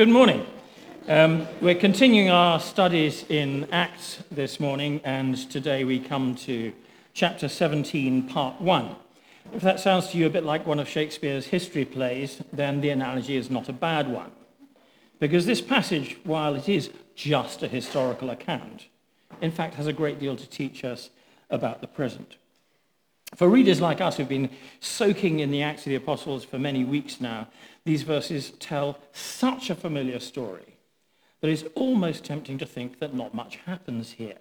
Good morning. Um, we're continuing our studies in Acts this morning, and today we come to chapter 17, part 1. If that sounds to you a bit like one of Shakespeare's history plays, then the analogy is not a bad one. Because this passage, while it is just a historical account, in fact has a great deal to teach us about the present. For readers like us who've been soaking in the Acts of the Apostles for many weeks now, these verses tell such a familiar story that it's almost tempting to think that not much happens here.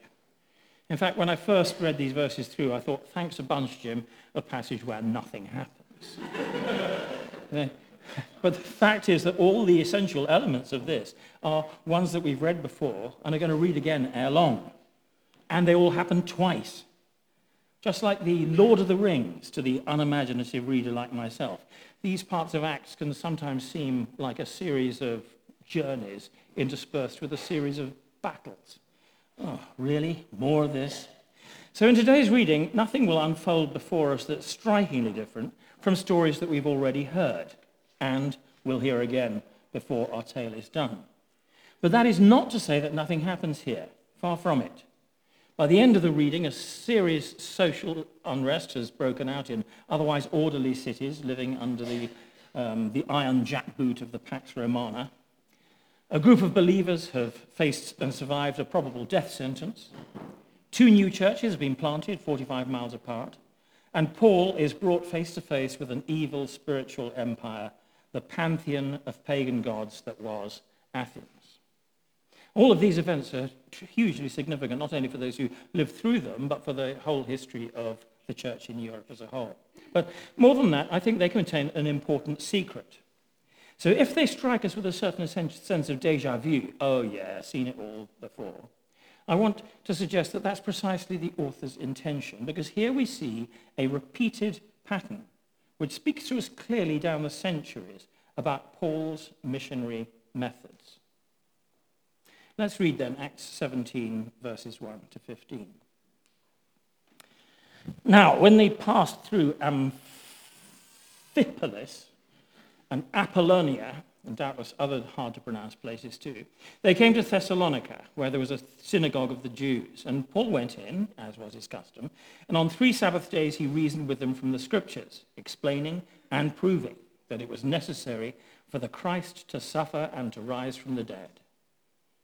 In fact, when I first read these verses through, I thought, thanks a bunch, Jim, a passage where nothing happens. but the fact is that all the essential elements of this are ones that we've read before and are going to read again ere long. And they all happen twice. Just like the Lord of the Rings to the unimaginative reader like myself, these parts of Acts can sometimes seem like a series of journeys interspersed with a series of battles. Oh, really? More of this? So, in today's reading, nothing will unfold before us that's strikingly different from stories that we've already heard and will hear again before our tale is done. But that is not to say that nothing happens here. Far from it. By the end of the reading, a serious social unrest has broken out in otherwise orderly cities living under the, um, the iron jackboot of the Pax Romana. A group of believers have faced and survived a probable death sentence. Two new churches have been planted 45 miles apart. And Paul is brought face to face with an evil spiritual empire, the pantheon of pagan gods that was Athens. All of these events are hugely significant, not only for those who lived through them, but for the whole history of the church in Europe as a whole. But more than that, I think they contain an important secret. So if they strike us with a certain sense of deja vu, oh yeah, seen it all before, I want to suggest that that's precisely the author's intention, because here we see a repeated pattern which speaks to us clearly down the centuries about Paul's missionary methods. Let's read then Acts 17, verses 1 to 15. Now, when they passed through Amphipolis and Apollonia, and doubtless other hard to pronounce places too, they came to Thessalonica, where there was a synagogue of the Jews. And Paul went in, as was his custom, and on three Sabbath days he reasoned with them from the scriptures, explaining and proving that it was necessary for the Christ to suffer and to rise from the dead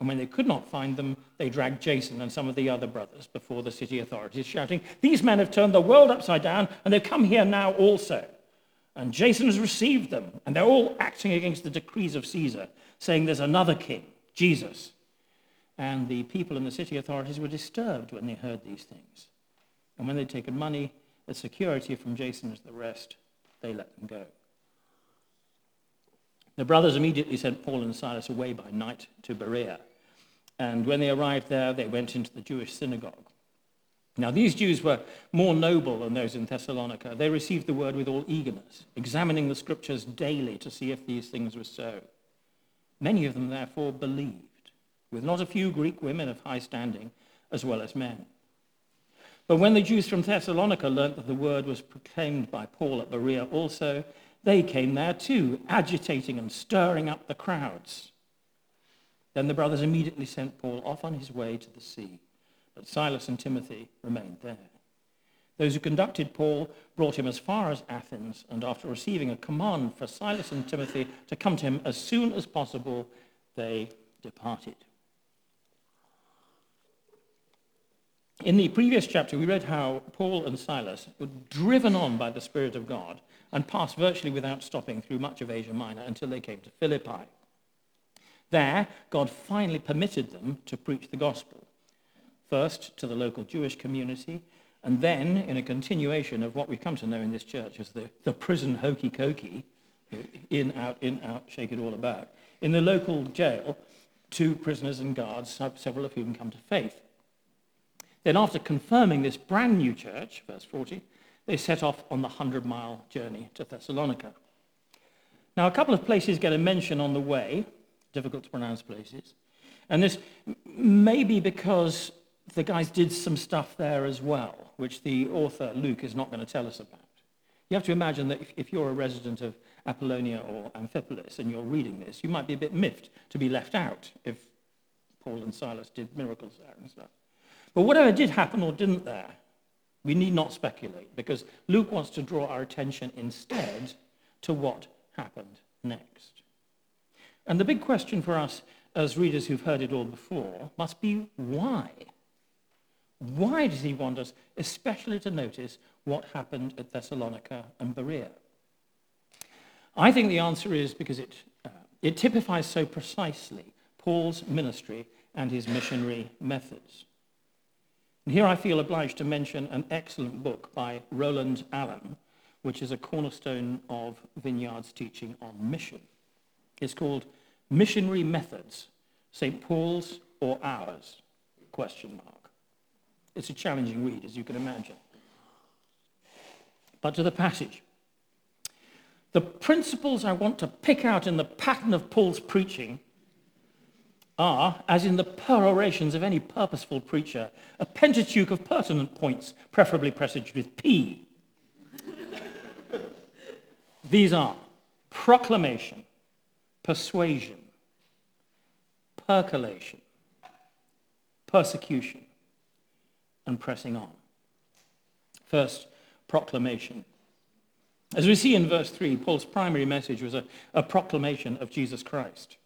And when they could not find them, they dragged Jason and some of the other brothers before the city authorities, shouting, These men have turned the world upside down, and they've come here now also. And Jason has received them, and they're all acting against the decrees of Caesar, saying there's another king, Jesus. And the people in the city authorities were disturbed when they heard these things. And when they'd taken money, the security from Jason and the rest, they let them go. The brothers immediately sent Paul and Silas away by night to Berea and when they arrived there, they went into the Jewish synagogue. Now, these Jews were more noble than those in Thessalonica. They received the word with all eagerness, examining the scriptures daily to see if these things were so. Many of them, therefore, believed, with not a few Greek women of high standing, as well as men. But when the Jews from Thessalonica learnt that the word was proclaimed by Paul at Berea also, they came there too, agitating and stirring up the crowds. Then the brothers immediately sent Paul off on his way to the sea, but Silas and Timothy remained there. Those who conducted Paul brought him as far as Athens, and after receiving a command for Silas and Timothy to come to him as soon as possible, they departed. In the previous chapter, we read how Paul and Silas were driven on by the Spirit of God and passed virtually without stopping through much of Asia Minor until they came to Philippi. There, God finally permitted them to preach the gospel, first to the local Jewish community, and then in a continuation of what we've come to know in this church as the, the prison hokey cokey, in, out, in, out, shake it all about, in the local jail, two prisoners and guards, several of whom come to faith. Then, after confirming this brand new church, verse 40, they set off on the 100 mile journey to Thessalonica. Now, a couple of places get a mention on the way, difficult to pronounce places. And this may be because the guys did some stuff there as well, which the author, Luke, is not going to tell us about. You have to imagine that if, if, you're a resident of Apollonia or Amphipolis and you're reading this, you might be a bit miffed to be left out if Paul and Silas did miracles there and stuff. But whatever did happen or didn't there, we need not speculate because Luke wants to draw our attention instead to what happened next. And the big question for us as readers who've heard it all before must be why? Why does he want us especially to notice what happened at Thessalonica and Berea? I think the answer is because it, uh, it typifies so precisely Paul's ministry and his missionary methods. And here I feel obliged to mention an excellent book by Roland Allen, which is a cornerstone of Vineyard's teaching on mission. It's called Missionary Methods, St. Paul's or Ours? Question mark. It's a challenging read, as you can imagine. But to the passage. The principles I want to pick out in the pattern of Paul's preaching are, as in the perorations of any purposeful preacher, a pentateuch of pertinent points, preferably presaged with P. These are proclamation, persuasion, percolation, persecution, and pressing on. First, proclamation. As we see in verse 3, Paul's primary message was a, a proclamation of Jesus Christ.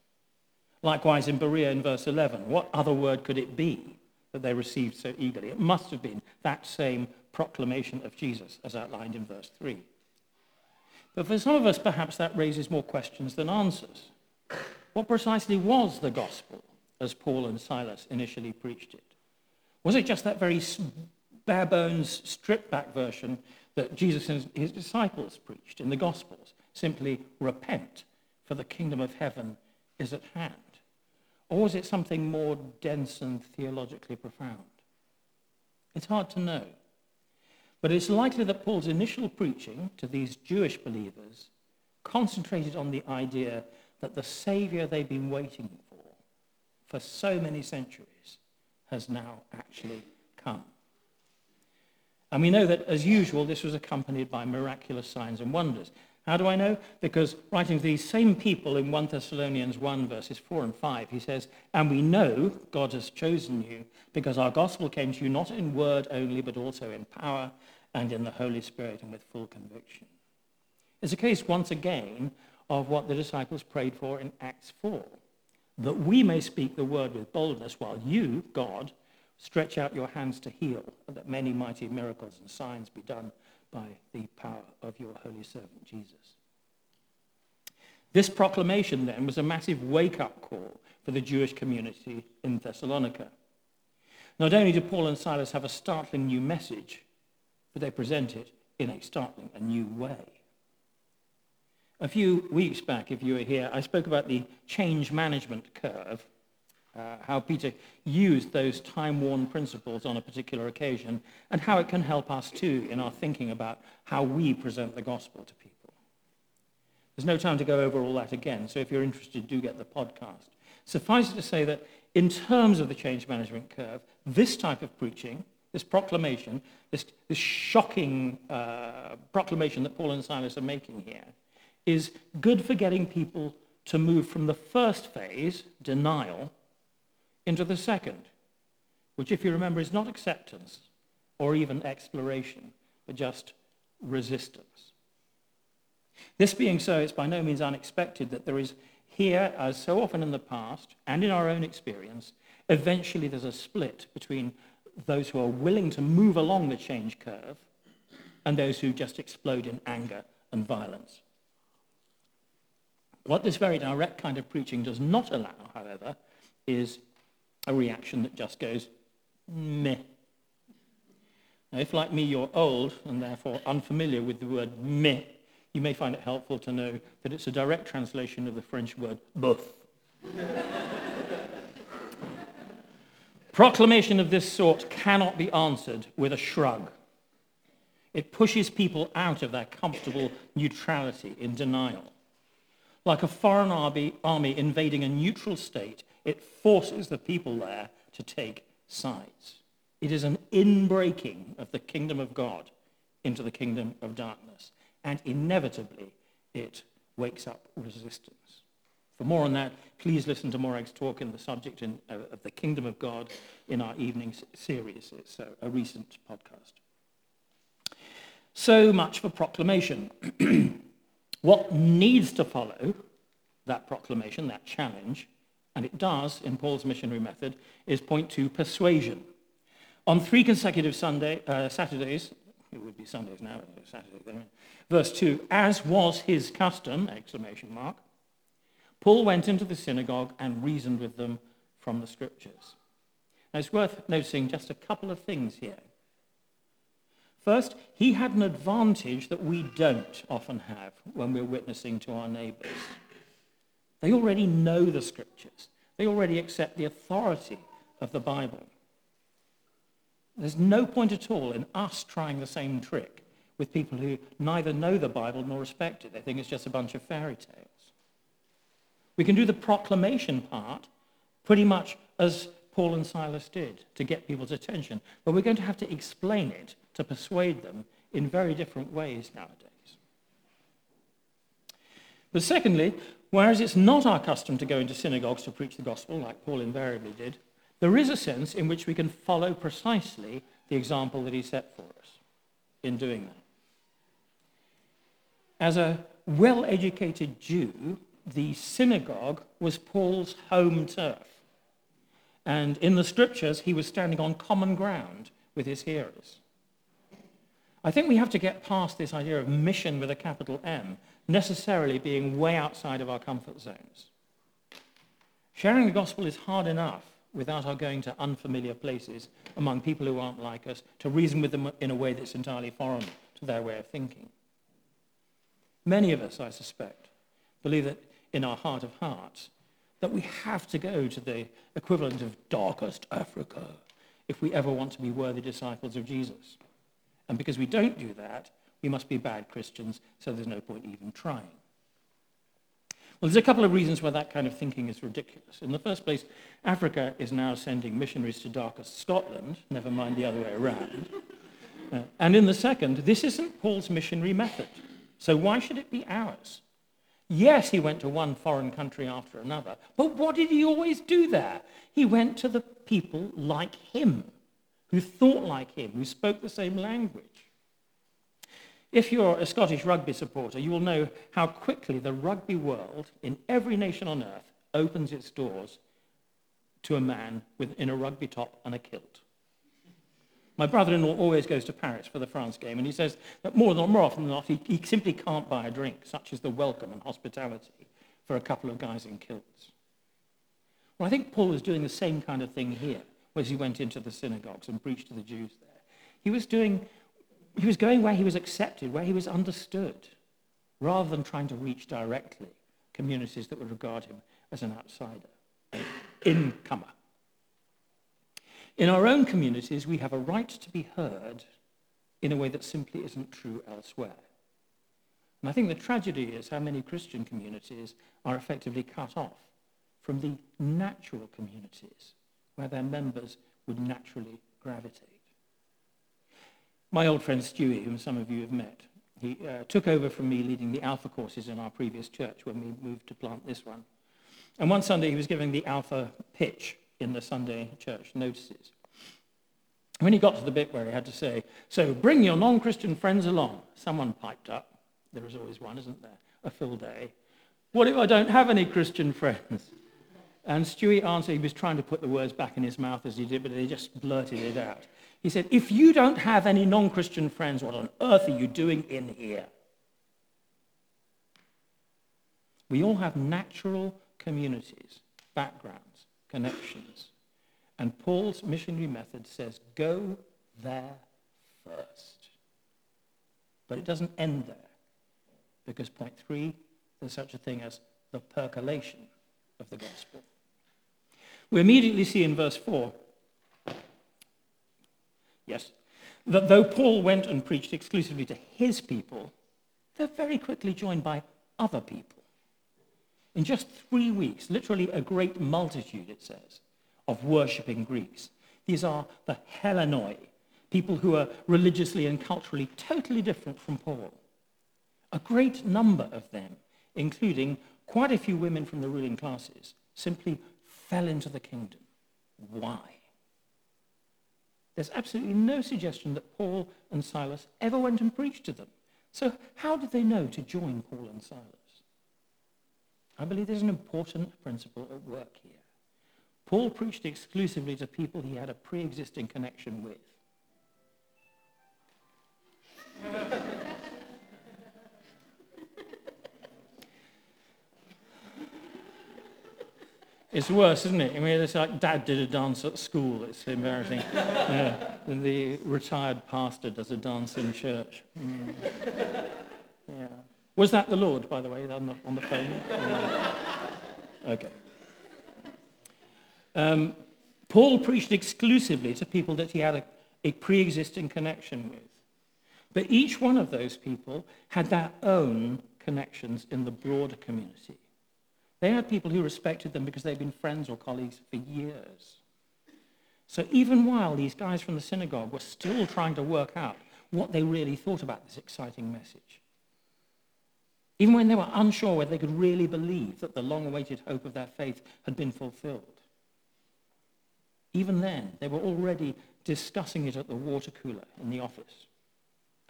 Likewise, in Berea in verse 11, what other word could it be that they received so eagerly? It must have been that same proclamation of Jesus as outlined in verse 3. But for some of us, perhaps that raises more questions than answers. What precisely was the gospel as Paul and Silas initially preached it? Was it just that very bare bones, stripped back version that Jesus and his disciples preached in the Gospels? Simply repent, for the kingdom of heaven is at hand. Or was it something more dense and theologically profound? It's hard to know. But it's likely that Paul's initial preaching to these Jewish believers concentrated on the idea that the Savior they've been waiting for for so many centuries has now actually come. And we know that, as usual, this was accompanied by miraculous signs and wonders. How do I know? Because writing to these same people in 1 Thessalonians 1, verses 4 and 5, he says, And we know God has chosen you because our gospel came to you not in word only, but also in power and in the Holy Spirit and with full conviction. It's a case, once again, of what the disciples prayed for in Acts 4, that we may speak the word with boldness while you, God, stretch out your hands to heal, and that many mighty miracles and signs be done by the power of your holy servant Jesus. This proclamation then was a massive wake-up call for the Jewish community in Thessalonica. Not only do Paul and Silas have a startling new message, but they present it in a startling and new way. A few weeks back, if you were here, I spoke about the change management curve uh, how Peter used those time-worn principles on a particular occasion, and how it can help us too in our thinking about how we present the gospel to people. There's no time to go over all that again, so if you're interested, do get the podcast. Suffice it to say that in terms of the change management curve, this type of preaching, this proclamation, this, this shocking uh, proclamation that Paul and Silas are making here, is good for getting people to move from the first phase, denial, into the second, which, if you remember, is not acceptance or even exploration, but just resistance. This being so, it's by no means unexpected that there is here, as so often in the past and in our own experience, eventually there's a split between those who are willing to move along the change curve and those who just explode in anger and violence. What this very direct kind of preaching does not allow, however, is a reaction that just goes, meh. Now, if, like me, you're old and therefore unfamiliar with the word meh, you may find it helpful to know that it's a direct translation of the French word bof. Proclamation of this sort cannot be answered with a shrug. It pushes people out of their comfortable neutrality in denial. Like a foreign army, army invading a neutral state, it forces the people there to take sides. It is an inbreaking of the kingdom of God into the kingdom of darkness. And inevitably, it wakes up resistance. For more on that, please listen to Moreg's talk in the subject in, uh, of the kingdom of God in our evening series. It's a recent podcast. So much for proclamation. what needs to follow that proclamation, that challenge, and it does in Paul's missionary method, is point to persuasion. On three consecutive Sunday, uh, Saturdays, it would be Sundays now, Saturday, verse 2, as was his custom, exclamation mark, Paul went into the synagogue and reasoned with them from the scriptures. Now it's worth noticing just a couple of things here. First, he had an advantage that we don't often have when we're witnessing to our neighbors. They already know the scriptures. They already accept the authority of the Bible. There's no point at all in us trying the same trick with people who neither know the Bible nor respect it. They think it's just a bunch of fairy tales. We can do the proclamation part pretty much as Paul and Silas did to get people's attention, but we're going to have to explain it to persuade them in very different ways nowadays. But secondly, whereas it's not our custom to go into synagogues to preach the gospel, like Paul invariably did, there is a sense in which we can follow precisely the example that he set for us in doing that. As a well educated Jew, the synagogue was Paul's home turf. And in the scriptures, he was standing on common ground with his hearers. I think we have to get past this idea of mission with a capital M necessarily being way outside of our comfort zones. Sharing the gospel is hard enough without our going to unfamiliar places among people who aren't like us to reason with them in a way that's entirely foreign to their way of thinking. Many of us, I suspect, believe that in our heart of hearts that we have to go to the equivalent of darkest Africa if we ever want to be worthy disciples of Jesus. And because we don't do that, we must be bad Christians, so there's no point even trying. Well, there's a couple of reasons why that kind of thinking is ridiculous. In the first place, Africa is now sending missionaries to darkest Scotland, never mind the other way around. Uh, and in the second, this isn't Paul's missionary method. So why should it be ours? Yes, he went to one foreign country after another. But what did he always do there? He went to the people like him, who thought like him, who spoke the same language. If you're a Scottish rugby supporter, you will know how quickly the rugby world in every nation on earth opens its doors to a man with, in a rugby top and a kilt. My brother-in-law always goes to Paris for the France game, and he says that more, than, more often than not, he, he simply can't buy a drink, such as the welcome and hospitality for a couple of guys in kilts. Well, I think Paul was doing the same kind of thing here, as he went into the synagogues and preached to the Jews there. He was doing, he was going where he was accepted, where he was understood, rather than trying to reach directly communities that would regard him as an outsider, an incomer. In our own communities, we have a right to be heard in a way that simply isn't true elsewhere. And I think the tragedy is how many Christian communities are effectively cut off from the natural communities where their members would naturally gravitate. My old friend Stewie, whom some of you have met, he uh, took over from me leading the Alpha courses in our previous church when we moved to plant this one. And one Sunday he was giving the Alpha pitch in the Sunday church notices. When he got to the bit where he had to say, so bring your non-Christian friends along, someone piped up. There is always one, isn't there? A full day. What if I don't have any Christian friends? And Stewie answered, he was trying to put the words back in his mouth as he did, but he just blurted it out. He said, if you don't have any non-Christian friends, what on earth are you doing in here? We all have natural communities, backgrounds connections. And Paul's missionary method says, go there first. But it doesn't end there. Because point three, there's such a thing as the percolation of the gospel. We immediately see in verse 4 Yes. That though Paul went and preached exclusively to his people, they're very quickly joined by other people. In just three weeks, literally a great multitude, it says, of worshipping Greeks. These are the Hellenoi, people who are religiously and culturally totally different from Paul. A great number of them, including quite a few women from the ruling classes, simply fell into the kingdom. Why? There's absolutely no suggestion that Paul and Silas ever went and preached to them. So how did they know to join Paul and Silas? I believe there's an important principle at work here. Paul preached exclusively to people he had a pre-existing connection with. It's worse, isn't it? I mean, it's like dad did a dance at school. It's embarrassing. yeah. And the retired pastor does a dance in church. Mm. Yeah. Was that the Lord, by the way, on the, on the phone? Yeah. Okay. Um, Paul preached exclusively to people that he had a, a pre-existing connection with. But each one of those people had their own connections in the broader community. They had people who respected them because they'd been friends or colleagues for years. So even while these guys from the synagogue were still trying to work out what they really thought about this exciting message, even when they were unsure whether they could really believe that the long-awaited hope of their faith had been fulfilled, even then, they were already discussing it at the water cooler in the office,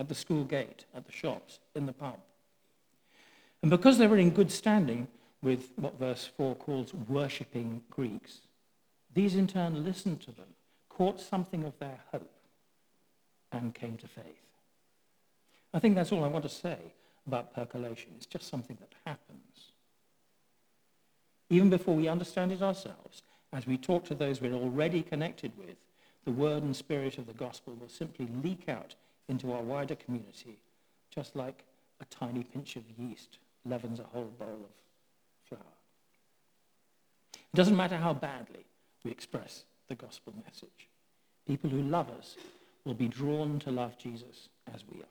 at the school gate, at the shops, in the pub. And because they were in good standing, with what verse 4 calls worshipping Greeks. These in turn listened to them, caught something of their hope, and came to faith. I think that's all I want to say about percolation. It's just something that happens. Even before we understand it ourselves, as we talk to those we're already connected with, the word and spirit of the gospel will simply leak out into our wider community, just like a tiny pinch of yeast leavens a whole bowl of it doesn't matter how badly we express the gospel message. People who love us will be drawn to love Jesus as we are.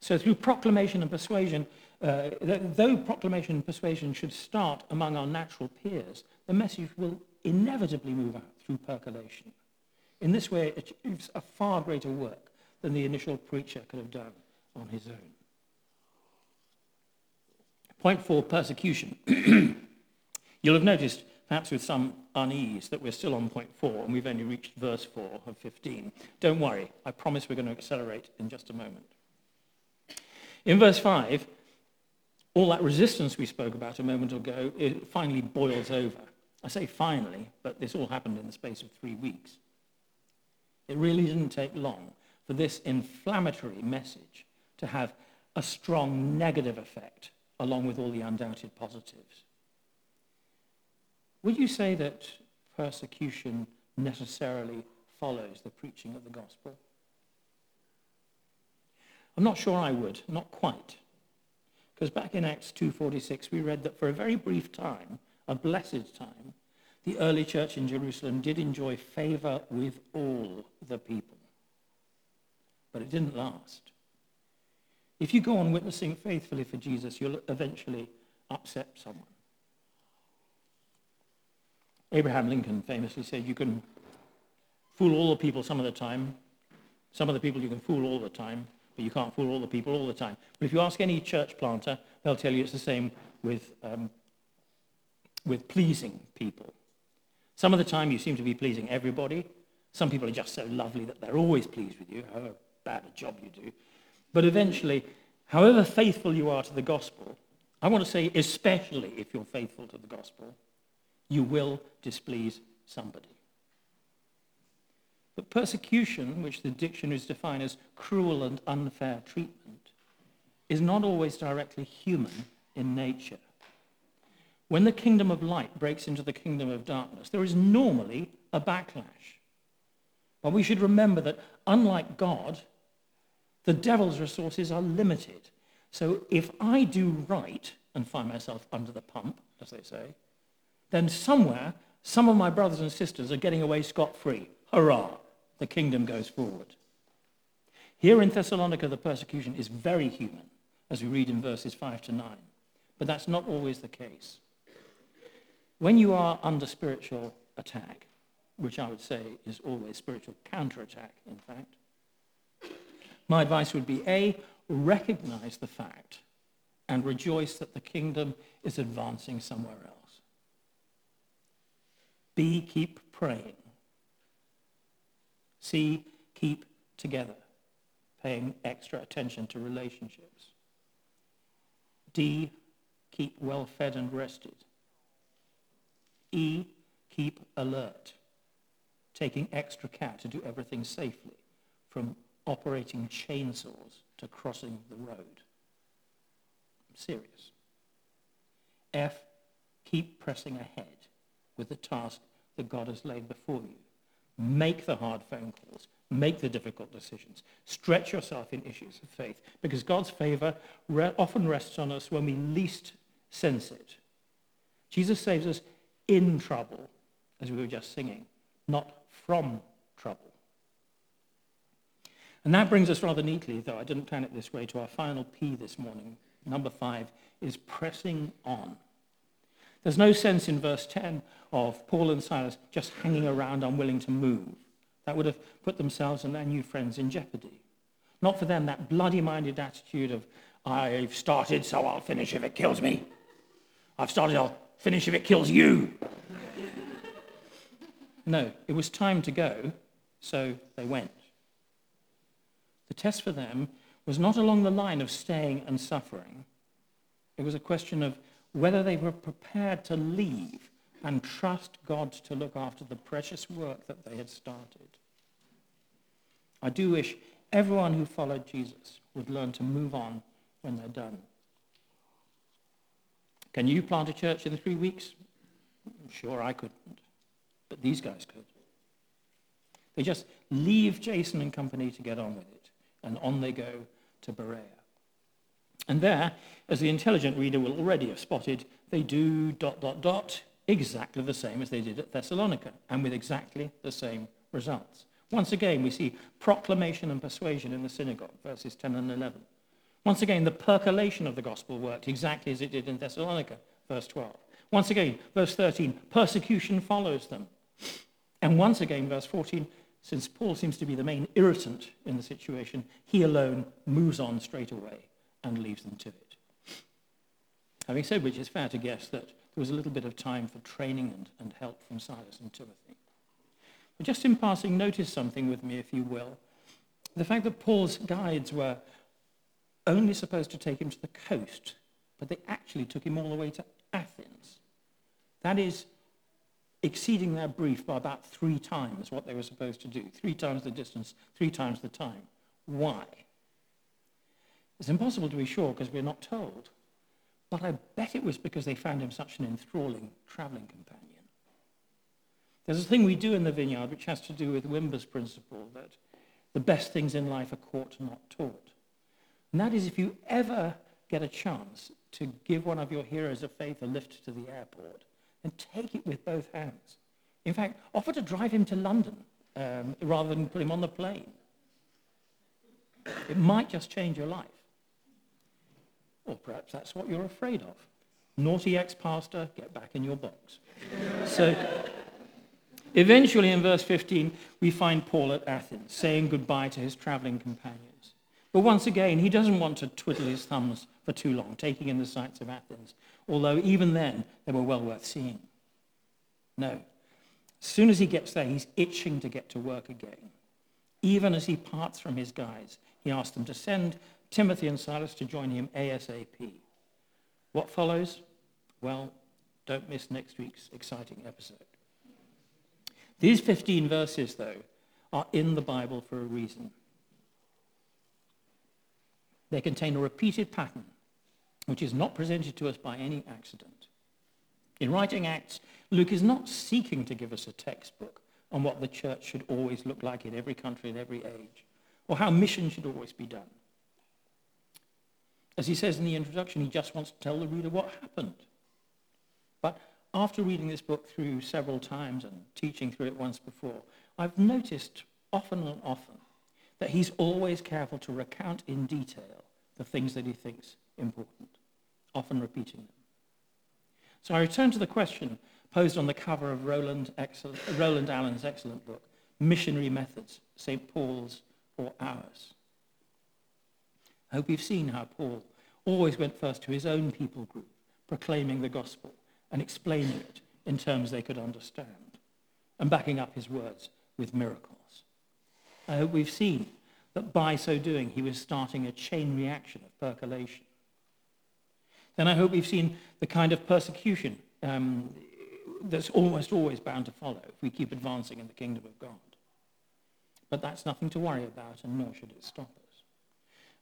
So through proclamation and persuasion, uh, though proclamation and persuasion should start among our natural peers, the message will inevitably move out through percolation. In this way, it achieves a far greater work than the initial preacher could have done on his own. Point four, persecution. You'll have noticed, perhaps with some unease, that we're still on point four and we've only reached verse four of 15. Don't worry, I promise we're going to accelerate in just a moment. In verse five, all that resistance we spoke about a moment ago it finally boils over. I say finally, but this all happened in the space of three weeks. It really didn't take long for this inflammatory message to have a strong negative effect along with all the undoubted positives. Would you say that persecution necessarily follows the preaching of the gospel? I'm not sure I would, not quite. Because back in Acts 2.46, we read that for a very brief time, a blessed time, the early church in Jerusalem did enjoy favor with all the people. But it didn't last. If you go on witnessing faithfully for Jesus, you'll eventually upset someone. Abraham Lincoln famously said, you can fool all the people some of the time. Some of the people you can fool all the time, but you can't fool all the people all the time. But if you ask any church planter, they'll tell you it's the same with, um, with pleasing people. Some of the time you seem to be pleasing everybody. Some people are just so lovely that they're always pleased with you, however bad a job you do. But eventually, however faithful you are to the gospel, I want to say, especially if you're faithful to the gospel, you will displease somebody. But persecution, which the dictionaries define as cruel and unfair treatment, is not always directly human in nature. When the kingdom of light breaks into the kingdom of darkness, there is normally a backlash. But we should remember that unlike God, the devil's resources are limited. So if I do right and find myself under the pump, as they say, then somewhere some of my brothers and sisters are getting away scot-free. Hurrah! the kingdom goes forward. Here in Thessalonica, the persecution is very human, as we read in verses 5 to 9. But that's not always the case. When you are under spiritual attack, which I would say is always spiritual counterattack, in fact, my advice would be A, recognize the fact and rejoice that the kingdom is advancing somewhere else. B, keep praying. C, keep together, paying extra attention to relationships. D, keep well fed and rested. E, keep alert, taking extra care to do everything safely, from operating chainsaws to crossing the road. I'm serious. F, keep pressing ahead with the task that God has laid before you. Make the hard phone calls. Make the difficult decisions. Stretch yourself in issues of faith because God's favor re- often rests on us when we least sense it. Jesus saves us in trouble, as we were just singing, not from trouble. And that brings us rather neatly, though I didn't plan it this way, to our final P this morning. Number five is pressing on. There's no sense in verse 10 of Paul and Silas just hanging around unwilling to move. That would have put themselves and their new friends in jeopardy. Not for them that bloody-minded attitude of, I've started, so I'll finish if it kills me. I've started, I'll finish if it kills you. no, it was time to go, so they went. The test for them was not along the line of staying and suffering. It was a question of whether they were prepared to leave and trust God to look after the precious work that they had started. I do wish everyone who followed Jesus would learn to move on when they're done. Can you plant a church in three weeks? I'm sure I couldn't, but these guys could. They just leave Jason and company to get on with it, and on they go to Berea. And there, as the intelligent reader will already have spotted, they do dot, dot, dot, exactly the same as they did at Thessalonica, and with exactly the same results. Once again, we see proclamation and persuasion in the synagogue, verses 10 and 11. Once again, the percolation of the gospel worked exactly as it did in Thessalonica, verse 12. Once again, verse 13, persecution follows them. And once again, verse 14, since Paul seems to be the main irritant in the situation, he alone moves on straight away and leaves them to it. Having said which, it's fair to guess that there was a little bit of time for training and, and help from Silas and Timothy. But just in passing, notice something with me, if you will. The fact that Paul's guides were only supposed to take him to the coast, but they actually took him all the way to Athens. That is exceeding their brief by about three times what they were supposed to do. Three times the distance, three times the time. Why? It's impossible to be sure because we're not told. But I bet it was because they found him such an enthralling traveling companion. There's a thing we do in the vineyard which has to do with Wimber's principle that the best things in life are caught, not taught. And that is if you ever get a chance to give one of your heroes of faith a lift to the airport, then take it with both hands. In fact, offer to drive him to London um, rather than put him on the plane. It might just change your life. Or perhaps that's what you're afraid of. Naughty ex-pastor, get back in your box. so eventually in verse 15, we find Paul at Athens saying goodbye to his traveling companions. But once again, he doesn't want to twiddle his thumbs for too long, taking in the sights of Athens, although even then they were well worth seeing. No. As soon as he gets there, he's itching to get to work again. Even as he parts from his guys, he asks them to send Timothy and Silas to join him ASAP. What follows? Well, don't miss next week's exciting episode. These 15 verses, though, are in the Bible for a reason. They contain a repeated pattern which is not presented to us by any accident. In writing Acts, Luke is not seeking to give us a textbook on what the church should always look like in every country and every age, or how mission should always be done. As he says in the introduction, he just wants to tell the reader what happened. But after reading this book through several times and teaching through it once before, I've noticed often and often, that he's always careful to recount in detail the things that he thinks important, often repeating them. So I return to the question posed on the cover of Roland, Roland Allen's excellent book, Missionary Methods, St. Paul's or Ours. I hope you've seen how Paul always went first to his own people group, proclaiming the gospel and explaining it in terms they could understand, and backing up his words with miracles. I hope we've seen that by so doing, he was starting a chain reaction of percolation. Then I hope we've seen the kind of persecution um, that's almost always bound to follow if we keep advancing in the kingdom of God. But that's nothing to worry about, and nor should it stop us.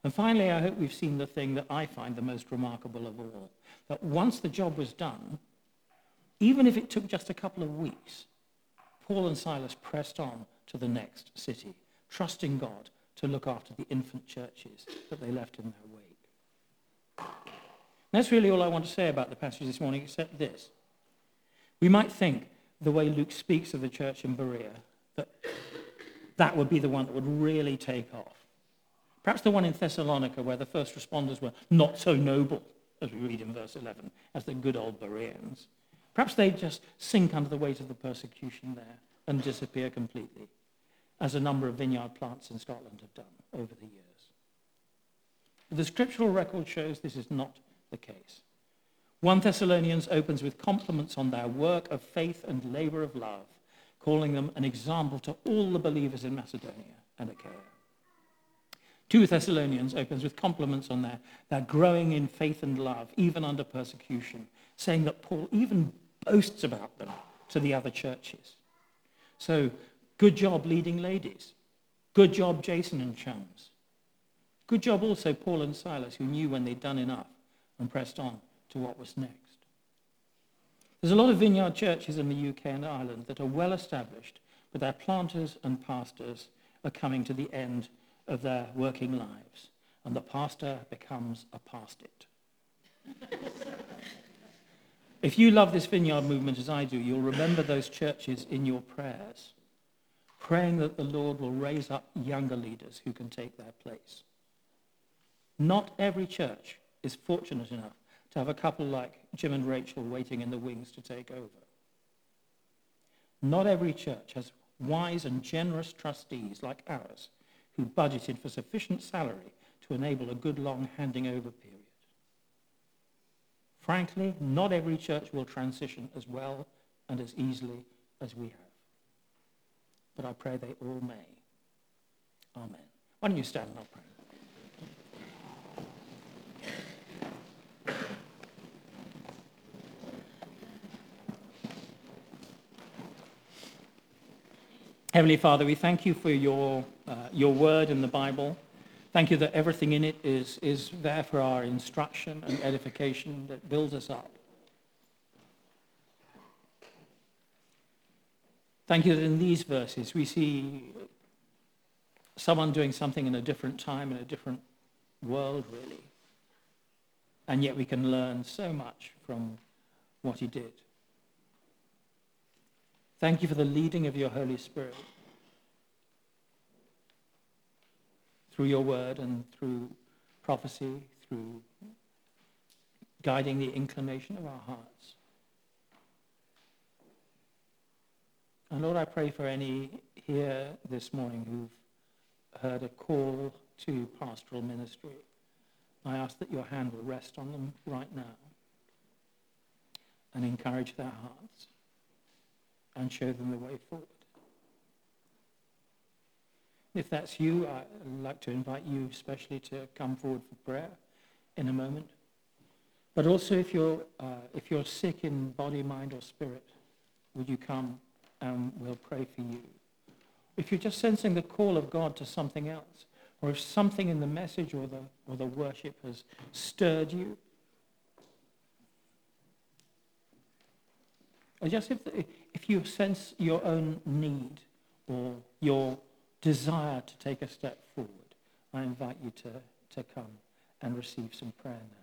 And finally, I hope we've seen the thing that I find the most remarkable of all, that once the job was done, even if it took just a couple of weeks, Paul and Silas pressed on to the next city, trusting God to look after the infant churches that they left in their wake. That's really all I want to say about the passage this morning, except this. We might think, the way Luke speaks of the church in Berea, that that would be the one that would really take off. Perhaps the one in Thessalonica, where the first responders were not so noble, as we read in verse 11, as the good old Bereans. Perhaps they'd just sink under the weight of the persecution there and disappear completely, as a number of vineyard plants in Scotland have done over the years. But the scriptural record shows this is not the case. 1 Thessalonians opens with compliments on their work of faith and labor of love, calling them an example to all the believers in Macedonia and Achaia. 2 Thessalonians opens with compliments on their, their growing in faith and love, even under persecution, saying that Paul even boasts about them to the other churches. So, good job leading ladies. Good job, Jason and chums. Good job also, Paul and Silas, who knew when they'd done enough and pressed on to what was next. There's a lot of vineyard churches in the UK and Ireland that are well established, but their planters and pastors are coming to the end of their working lives, and the pastor becomes a pastit. if you love this vineyard movement as I do, you'll remember those churches in your prayers, praying that the Lord will raise up younger leaders who can take their place. Not every church is fortunate enough to have a couple like Jim and Rachel waiting in the wings to take over. Not every church has wise and generous trustees like ours who budgeted for sufficient salary to enable a good long handing over period. Frankly, not every church will transition as well and as easily as we have. But I pray they all may. Amen. Why don't you stand and I'll pray. Heavenly Father, we thank you for your, your word in the Bible. Thank you that everything in it is, is there for our instruction and edification that builds us up. Thank you that in these verses we see someone doing something in a different time, in a different world, really. And yet we can learn so much from what he did. Thank you for the leading of your Holy Spirit through your word and through prophecy, through guiding the inclination of our hearts. And Lord, I pray for any here this morning who've heard a call to pastoral ministry. I ask that your hand will rest on them right now and encourage their hearts and show them the way forward. If that's you, I'd like to invite you especially to come forward for prayer in a moment. But also if you're, uh, if you're sick in body, mind, or spirit, would you come and we'll pray for you. If you're just sensing the call of God to something else, or if something in the message or the, or the worship has stirred you, or just if, if you sense your own need or your desire to take a step forward, I invite you to, to come and receive some prayer now.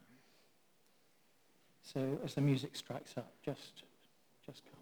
So as the music strikes up, just, just come.